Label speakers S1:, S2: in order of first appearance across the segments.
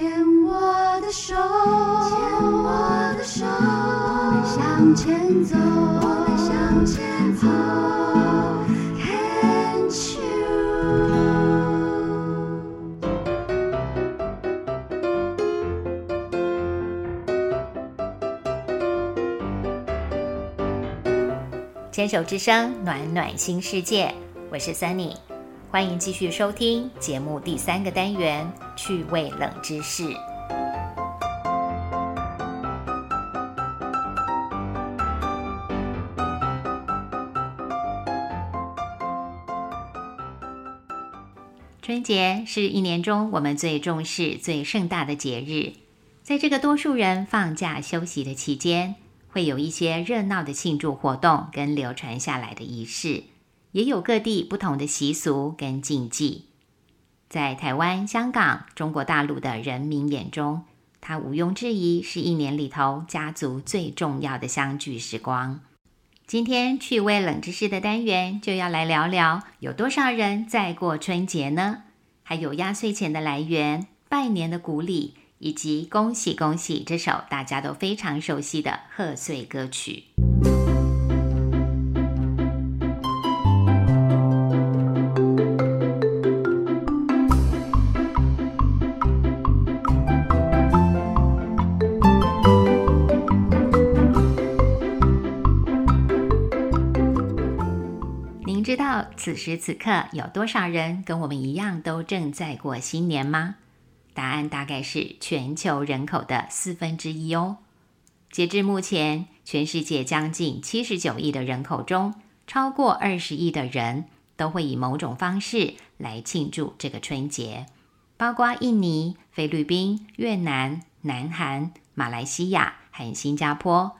S1: 牵我的手，牵我的手，我们向前走，我们向前走。Can't you？
S2: 牵手之声，暖暖新世界，我是 Sunny，欢迎继续收听节目第三个单元趣味冷知识。春节是一年中我们最重视、最盛大的节日，在这个多数人放假休息的期间，会有一些热闹的庆祝活动跟流传下来的仪式，也有各地不同的习俗跟禁忌。在台湾、香港、中国大陆的人民眼中，它毋庸置疑是一年里头家族最重要的相聚时光。今天趣味冷知识的单元就要来聊聊，有多少人在过春节呢？还有压岁钱的来源、拜年的古礼，以及“恭喜恭喜”这首大家都非常熟悉的贺岁歌曲。此时此刻有多少人跟我们一样都正在过新年吗？答案大概是全球人口的四分之一哦。截至目前，全世界将近七十九亿的人口中，超过二十亿的人都会以某种方式来庆祝这个春节，包括印尼、菲律宾、越南、南韩、马来西亚和新加坡。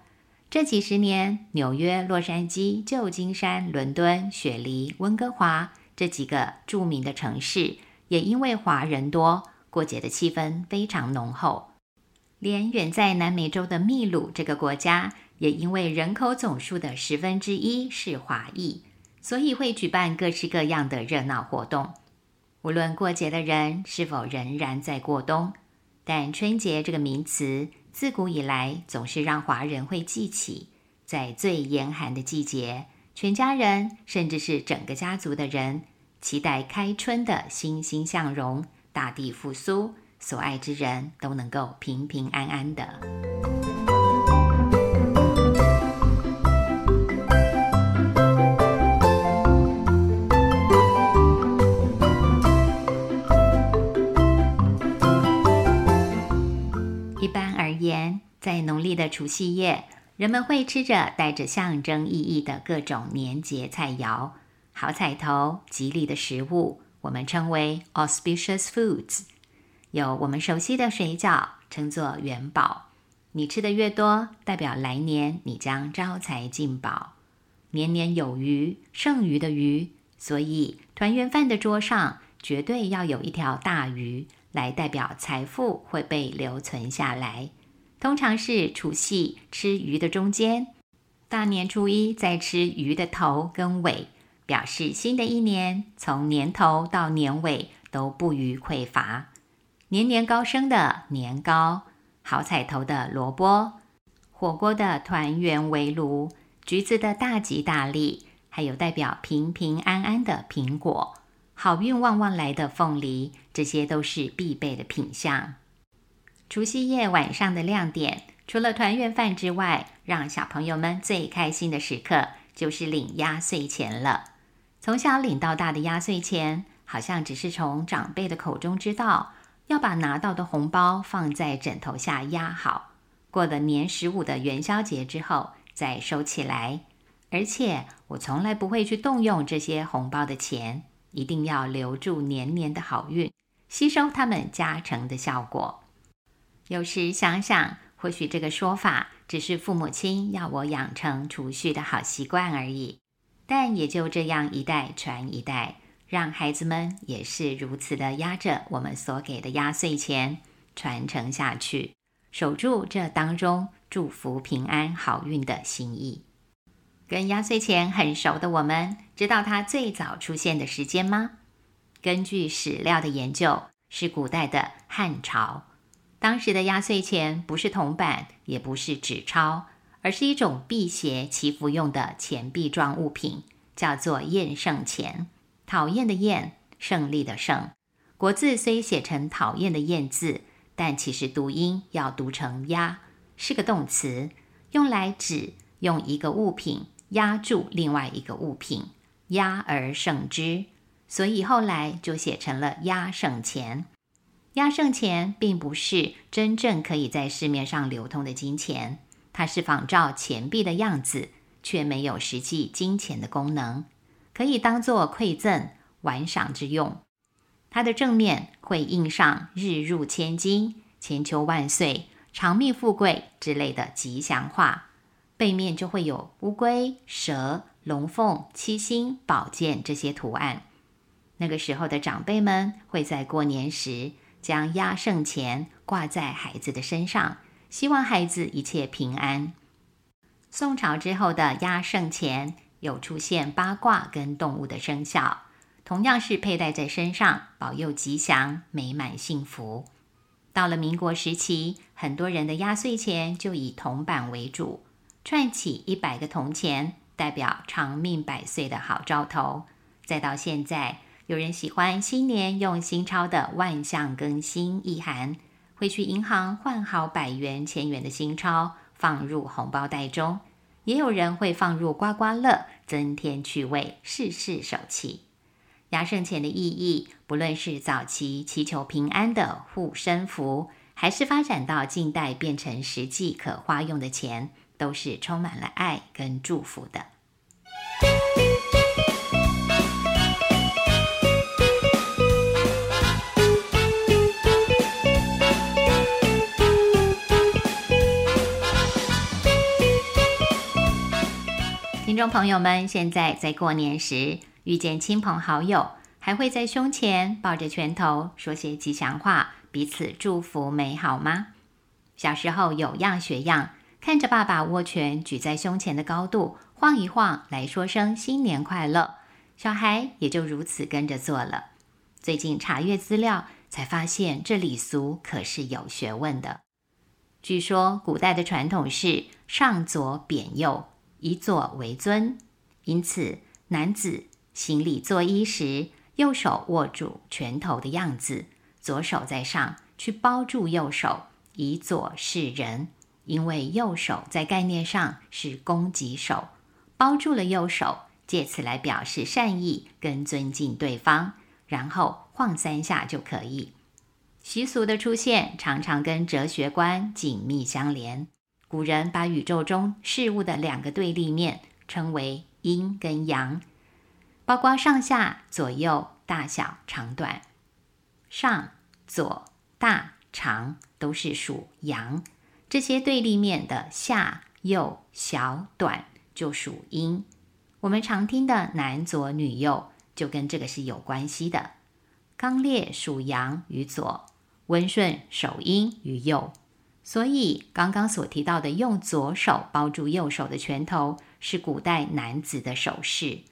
S2: 这几十年，纽约、洛杉矶、旧金山、伦敦、雪梨、温哥华这几个著名的城市，也因为华人多，过节的气氛非常浓厚。连远在南美洲的秘鲁这个国家，也因为人口总数的十分之一是华裔，所以会举办各式各样的热闹活动。无论过节的人是否仍然在过冬，但春节这个名词。自古以来，总是让华人会记起，在最严寒的季节，全家人甚至是整个家族的人，期待开春的欣欣向荣，大地复苏，所爱之人都能够平平安安的。在农历的除夕夜，人们会吃着带着象征意义的各种年节菜肴，好彩头、吉利的食物，我们称为 auspicious foods。有我们熟悉的水饺，称作元宝，你吃的越多，代表来年你将招财进宝，年年有余，剩余的余，所以团圆饭的桌上绝对要有一条大鱼。来代表财富会被留存下来，通常是除夕吃鱼的中间，大年初一再吃鱼的头跟尾，表示新的一年从年头到年尾都不虞匮乏，年年高升的年糕，好彩头的萝卜，火锅的团圆围炉，橘子的大吉大利，还有代表平平安安的苹果。好运旺旺来的凤梨，这些都是必备的品相。除夕夜晚上的亮点，除了团圆饭之外，让小朋友们最开心的时刻就是领压岁钱了。从小领到大的压岁钱，好像只是从长辈的口中知道，要把拿到的红包放在枕头下压好，过了年十五的元宵节之后再收起来。而且我从来不会去动用这些红包的钱。一定要留住年年的好运，吸收他们加成的效果。有时想想，或许这个说法只是父母亲要我养成储蓄的好习惯而已。但也就这样一代传一代，让孩子们也是如此的压着我们所给的压岁钱传承下去，守住这当中祝福平安好运的心意。跟压岁钱很熟的我们，知道它最早出现的时间吗？根据史料的研究，是古代的汉朝。当时的压岁钱不是铜板，也不是纸钞，而是一种辟邪祈福用的钱币状物品，叫做厌胜钱。讨厌的厌，胜利的胜。国字虽写成讨厌的厌字，但其实读音要读成压，是个动词，用来指用一个物品压住另外一个物品，压而胜之。所以后来就写成了压胜钱。压胜钱并不是真正可以在市面上流通的金钱，它是仿照钱币的样子，却没有实际金钱的功能，可以当做馈赠、玩赏之用。它的正面会印上“日入千金”“千秋万岁”“长命富贵”之类的吉祥话，背面就会有乌龟、蛇、龙凤、七星、宝剑这些图案。那个时候的长辈们会在过年时。将压胜钱挂在孩子的身上，希望孩子一切平安。宋朝之后的压胜钱有出现八卦跟动物的生肖，同样是佩戴在身上，保佑吉祥、美满、幸福。到了民国时期，很多人的压岁钱就以铜板为主，串起一百个铜钱，代表长命百岁的好兆头。再到现在。有人喜欢新年用新钞的万象更新意涵，会去银行换好百元、千元的新钞，放入红包袋中；也有人会放入刮刮乐，增添趣味，事事手气。压胜钱的意义，不论是早期祈求平安的护身符，还是发展到近代变成实际可花用的钱，都是充满了爱跟祝福的。众朋友们，现在在过年时遇见亲朋好友，还会在胸前抱着拳头说些吉祥话，彼此祝福美好吗？小时候有样学样，看着爸爸握拳举在胸前的高度，晃一晃来说声新年快乐，小孩也就如此跟着做了。最近查阅资料，才发现这礼俗可是有学问的。据说古代的传统是上左贬右。以左为尊，因此男子行礼作揖时，右手握住拳头的样子，左手在上去包住右手，以左示人。因为右手在概念上是攻击手，包住了右手，借此来表示善意跟尊敬对方，然后晃三下就可以。习俗的出现常常跟哲学观紧密相连。古人把宇宙中事物的两个对立面称为阴跟阳，包括上下、左右、大小、长短。上、左、大、长都是属阳，这些对立面的下、右、小、短就属阴。我们常听的男左女右就跟这个是有关系的。刚烈属阳于左，温顺守阴于右。所以，刚刚所提到的用左手包住右手的拳头，是古代男子的手势；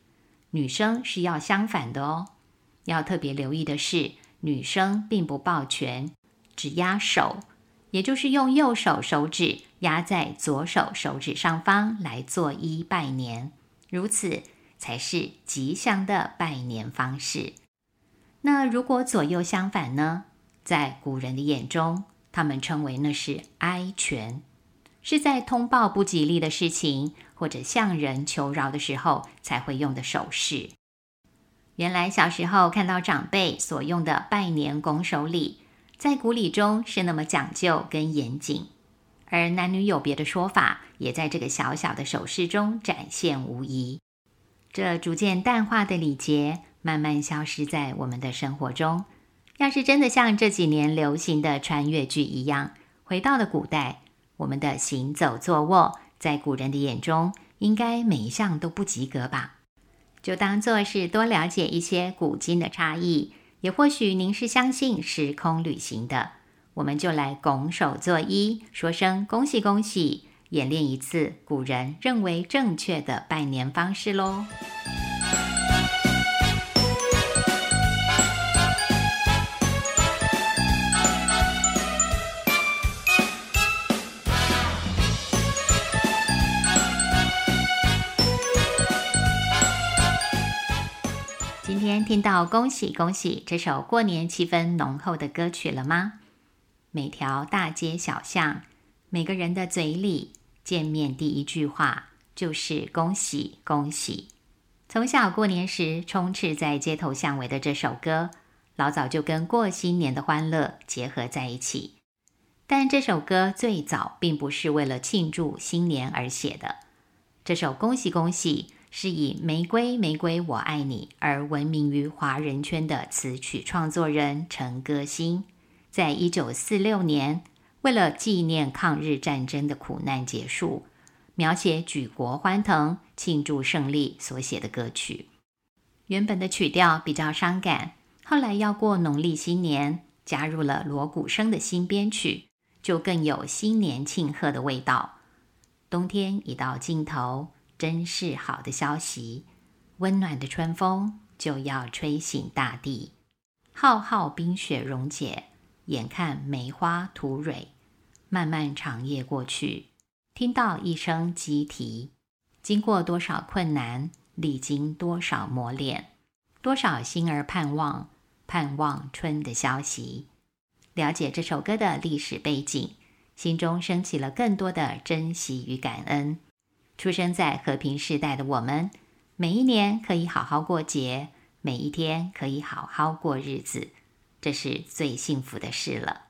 S2: 女生是要相反的哦。要特别留意的是，女生并不抱拳，只压手，也就是用右手手指压在左手手指上方来作揖拜年，如此才是吉祥的拜年方式。那如果左右相反呢？在古人的眼中。他们称为那是哀拳，是在通报不吉利的事情或者向人求饶的时候才会用的手势。原来小时候看到长辈所用的拜年拱手礼，在古礼中是那么讲究跟严谨，而男女有别的说法也在这个小小的手势中展现无疑。这逐渐淡化的礼节，慢慢消失在我们的生活中。要是真的像这几年流行的穿越剧一样，回到了古代，我们的行走坐卧，在古人的眼中，应该每一项都不及格吧？就当做是多了解一些古今的差异，也或许您是相信时空旅行的，我们就来拱手作揖，说声恭喜恭喜，演练一次古人认为正确的拜年方式喽。听到“恭喜恭喜”这首过年气氛浓厚的歌曲了吗？每条大街小巷，每个人的嘴里，见面第一句话就是“恭喜恭喜”。从小过年时充斥在街头巷尾的这首歌，老早就跟过新年的欢乐结合在一起。但这首歌最早并不是为了庆祝新年而写的。这首“恭喜恭喜”是以“玫瑰玫瑰我爱你”而闻名于华人圈的词曲创作人陈歌辛，在一九四六年为了纪念抗日战争的苦难结束，描写举国欢腾、庆祝胜利所写的歌曲。原本的曲调比较伤感，后来要过农历新年，加入了锣鼓声的新编曲。就更有新年庆贺的味道。冬天已到尽头，真是好的消息。温暖的春风就要吹醒大地，浩浩冰雪溶解，眼看梅花吐蕊。漫漫长夜过去，听到一声鸡啼，经过多少困难，历经多少磨练，多少心儿盼望，盼望春的消息。了解这首歌的历史背景，心中升起了更多的珍惜与感恩。出生在和平时代的我们，每一年可以好好过节，每一天可以好好过日子，这是最幸福的事了。